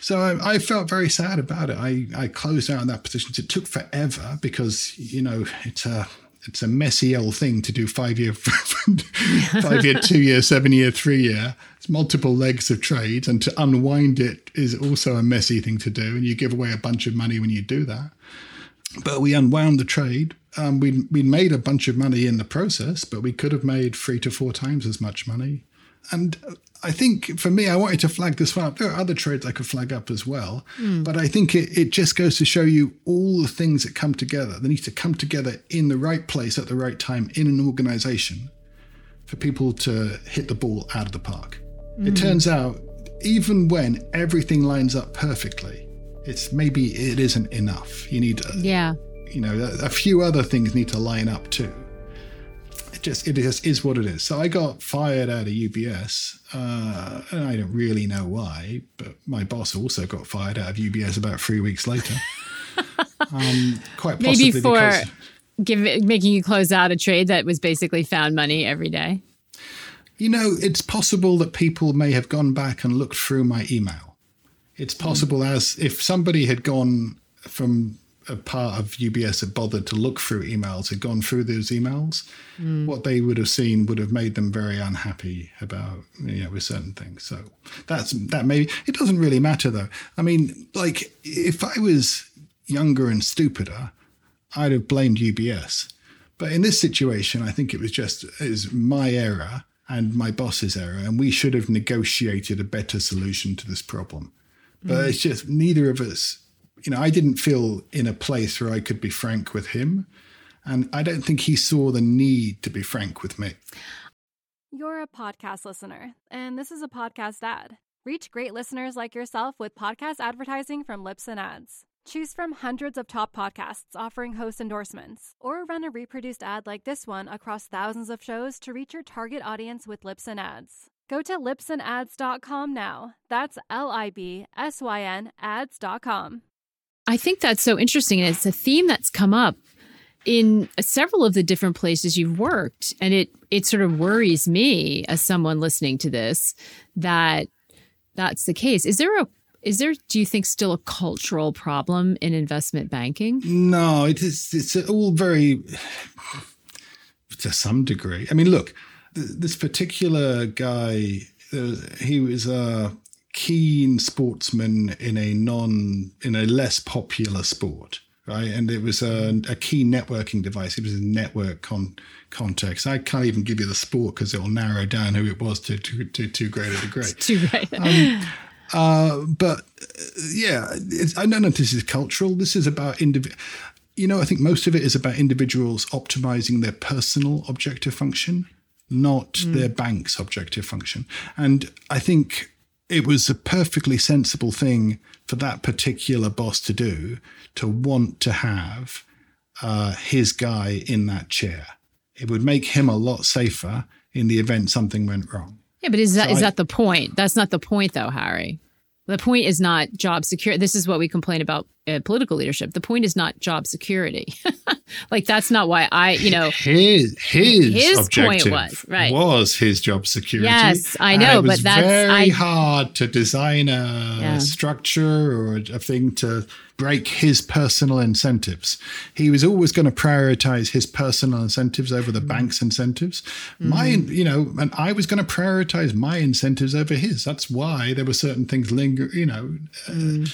So I, I, felt very sad about it. I, I closed out that position. It took forever because you know it's a it's a messy old thing to do five year, five year, two year, seven year, three year. It's multiple legs of trade, and to unwind it is also a messy thing to do. And you give away a bunch of money when you do that. But we unwound the trade. Um, we we made a bunch of money in the process, but we could have made three to four times as much money. And I think for me, I wanted to flag this one up. There are other trades I could flag up as well, mm. but I think it, it just goes to show you all the things that come together. They need to come together in the right place at the right time in an organization for people to hit the ball out of the park. Mm. It hmm. turns out, even when everything lines up perfectly, it's maybe it isn't enough. You need, a, yeah, you know, a, a few other things need to line up too. It just it just is what it is. So I got fired out of UBS, uh, and I don't really know why, but my boss also got fired out of UBS about three weeks later. um, quite possibly maybe for give, making you close out a trade that was basically found money every day. You know, it's possible that people may have gone back and looked through my email it's possible mm. as if somebody had gone from a part of UBS had bothered to look through emails, had gone through those emails, mm. what they would have seen would have made them very unhappy about you know with certain things. So that's that maybe it doesn't really matter though. I mean, like if I was younger and stupider, I'd have blamed UBS. But in this situation, I think it was just is my error and my boss's error, and we should have negotiated a better solution to this problem. But mm. it's just neither of us, you know, I didn't feel in a place where I could be frank with him. And I don't think he saw the need to be frank with me. You're a podcast listener, and this is a podcast ad. Reach great listeners like yourself with podcast advertising from Libsyn Ads. Choose from hundreds of top podcasts offering host endorsements, or run a reproduced ad like this one across thousands of shows to reach your target audience with Libsyn Ads. Go to libsynads.com now. That's L I B S Y N ads.com. I think that's so interesting. And it's a theme that's come up in several of the different places you've worked. And it, it sort of worries me as someone listening to this that that's the case. Is there a is there do you think still a cultural problem in investment banking? No, it is it's all very to some degree. I mean, look, this particular guy, uh, he was a keen sportsman in a non in a less popular sport right? And it was a, a, key networking device. It was a network con- context. I can't even give you the sport because it will narrow down who it was to to, to too great a degree. too great. um, uh, but uh, yeah, I don't know if this is cultural. This is about individual. You know, I think most of it is about individuals optimizing their personal objective function, not mm. their bank's objective function. And I think it was a perfectly sensible thing for that particular boss to do to want to have uh, his guy in that chair. It would make him a lot safer in the event something went wrong. Yeah, but is that so is I, that the point? That's not the point, though, Harry. The point is not job security. This is what we complain about uh, political leadership. The point is not job security. like that's not why I, you know, his his, his objective point was right was his job security. Yes, I know, but that's very I, hard to design a yeah. structure or a thing to break his personal incentives. He was always going to prioritize his personal incentives over the mm-hmm. bank's incentives. Mm-hmm. My, you know, and I was going to prioritize my incentives over his. That's why there were certain things linger, you know. Mm. Uh,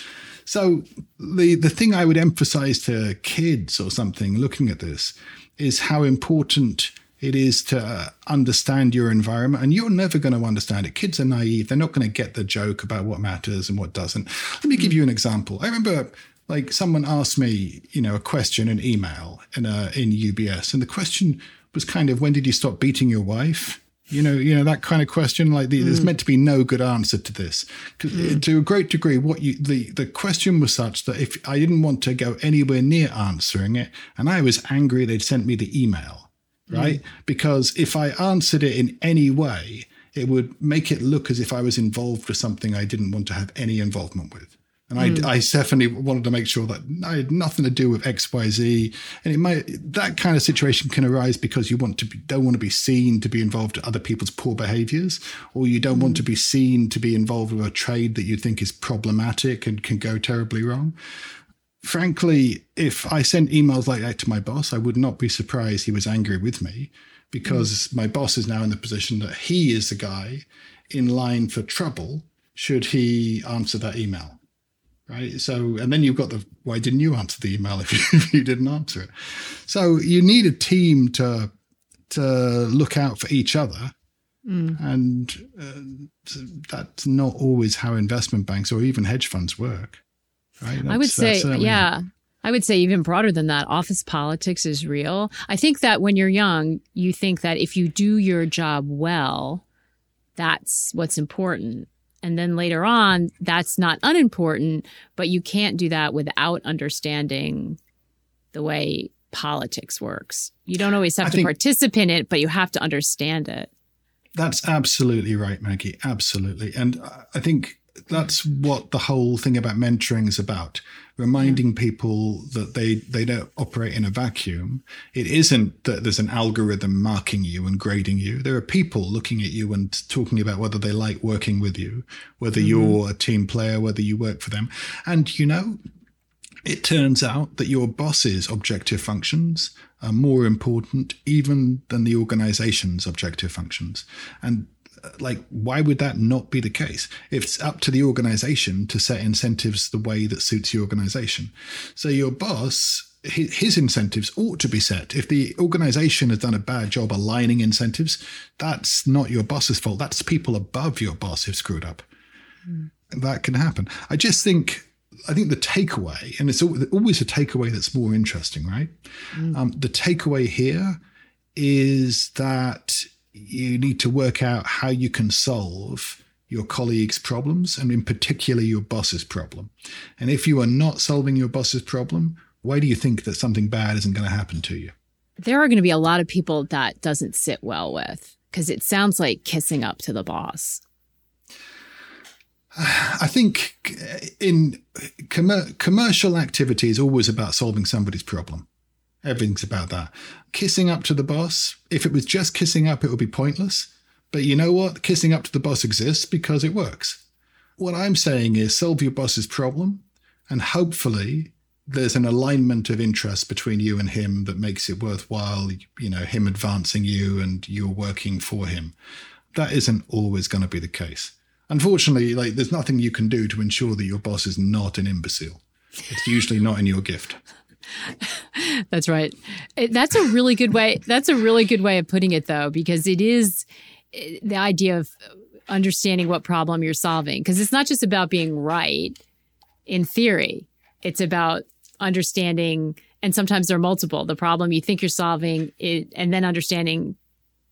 so the the thing I would emphasize to kids or something looking at this is how important it is to uh, understand your environment. And you're never going to understand it. Kids are naive. They're not going to get the joke about what matters and what doesn't. Let me give mm. you an example. I remember like someone asked me you know a question an email in a, in ubs and the question was kind of when did you stop beating your wife you know, you know that kind of question. Like the, mm. there's meant to be no good answer to this. Mm. To a great degree, what you the the question was such that if I didn't want to go anywhere near answering it, and I was angry they'd sent me the email, right? Mm. Because if I answered it in any way, it would make it look as if I was involved with something I didn't want to have any involvement with. And mm. I, I, definitely wanted to make sure that I had nothing to do with X, Y, Z. And it might that kind of situation can arise because you want to be, don't want to be seen to be involved in other people's poor behaviors, or you don't mm. want to be seen to be involved with a trade that you think is problematic and can go terribly wrong. Frankly, if I sent emails like that to my boss, I would not be surprised he was angry with me because mm. my boss is now in the position that he is the guy in line for trouble should he answer that email right? So, and then you've got the why didn't you answer the email if you, if you didn't answer it? So you need a team to to look out for each other, mm. and uh, that's not always how investment banks or even hedge funds work. Right? That's, I would say, yeah. I would say even broader than that, office politics is real. I think that when you're young, you think that if you do your job well, that's what's important. And then later on, that's not unimportant, but you can't do that without understanding the way politics works. You don't always have I to participate in it, but you have to understand it. That's absolutely right, Maggie. Absolutely. And I think that's what the whole thing about mentoring is about reminding people that they they don't operate in a vacuum. It isn't that there's an algorithm marking you and grading you. There are people looking at you and talking about whether they like working with you whether mm-hmm. you're a team player whether you work for them. And you know it turns out that your boss's objective functions are more important even than the organization's objective functions. And like why would that not be the case it's up to the organization to set incentives the way that suits your organization so your boss his incentives ought to be set. If the organization has done a bad job aligning incentives, that's not your boss's fault. That's people above your boss who've screwed up. Mm. That can happen. I just think, I think the takeaway, and it's always a takeaway that's more interesting, right? Mm. Um, the takeaway here is that you need to work out how you can solve your colleagues' problems and, in particular, your boss's problem. And if you are not solving your boss's problem, why do you think that something bad isn't going to happen to you? There are going to be a lot of people that doesn't sit well with because it sounds like kissing up to the boss. I think uh, in com- commercial activity is always about solving somebody's problem. Everything's about that. Kissing up to the boss, if it was just kissing up, it would be pointless. But you know what? Kissing up to the boss exists because it works. what I'm saying is solve your boss's problem, and hopefully there's an alignment of interest between you and him that makes it worthwhile, you know, him advancing you and you're working for him. That isn't always going to be the case. Unfortunately, like there's nothing you can do to ensure that your boss is not an imbecile. It's usually not in your gift. That's right. That's a really good way. That's a really good way of putting it, though, because it is eh, the idea of understanding what problem you're solving. Because it's not just about being right in theory, it's about understanding, and sometimes there are multiple the problem you think you're solving, it, and then understanding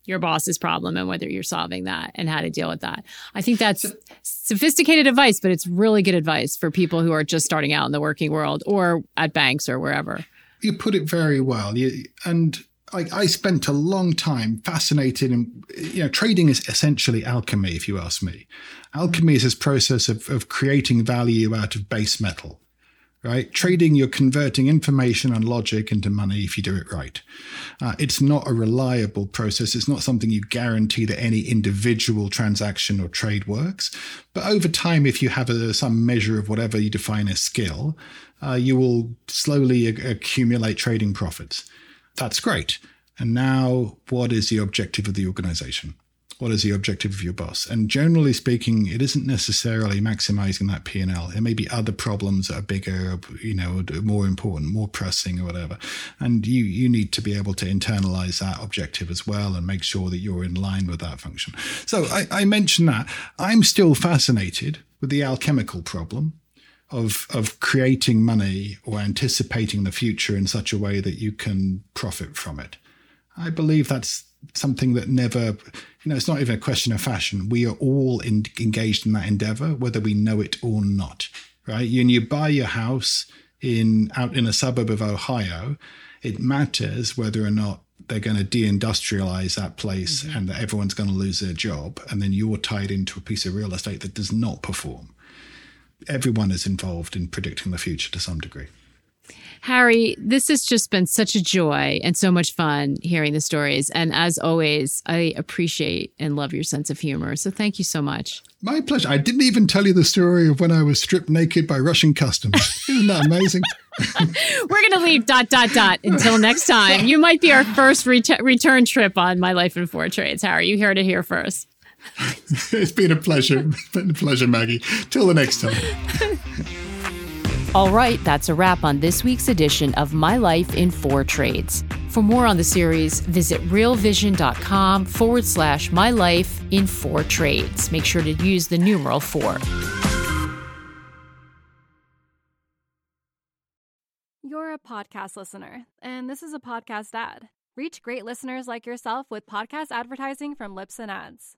your boss's problem and whether you're solving that and how to deal with that. I think that's sophisticated advice, but it's really good advice for people who are just starting out in the working world or at banks or wherever. You put it very well. You, and I, I spent a long time fascinated in, you know, trading is essentially alchemy, if you ask me. Alchemy is this process of, of creating value out of base metal right? Trading, you're converting information and logic into money if you do it right. Uh, it's not a reliable process. It's not something you guarantee that any individual transaction or trade works. But over time, if you have a, some measure of whatever you define as skill, uh, you will slowly a- accumulate trading profits. That's great. And now, what is the objective of the organization? What is the objective of your boss? And generally speaking, it isn't necessarily maximizing that P&L. There may be other problems that are bigger, you know, more important, more pressing or whatever. And you, you need to be able to internalize that objective as well and make sure that you're in line with that function. So I, I mentioned that. I'm still fascinated with the alchemical problem of of creating money or anticipating the future in such a way that you can profit from it. I believe that's something that never, you know, it's not even a question of fashion. We are all in, engaged in that endeavor, whether we know it or not, right? When you buy your house in out in a suburb of Ohio, it matters whether or not they're going to deindustrialize that place mm-hmm. and that everyone's going to lose their job, and then you're tied into a piece of real estate that does not perform. Everyone is involved in predicting the future to some degree. Harry, this has just been such a joy and so much fun hearing the stories. And as always, I appreciate and love your sense of humor. So thank you so much. My pleasure. I didn't even tell you the story of when I was stripped naked by Russian customs. Isn't that amazing? We're going to leave dot, dot, dot until next time. You might be our first ret- return trip on My Life in Four Trades, Harry. You heard it here first. it's been a pleasure. It's been a pleasure, Maggie. Till the next time. All right, that's a wrap on this week's edition of My Life in Four Trades. For more on the series, visit realvision.com forward slash my life in four trades. Make sure to use the numeral four. You're a podcast listener, and this is a podcast ad. Reach great listeners like yourself with podcast advertising from Libsyn Ads.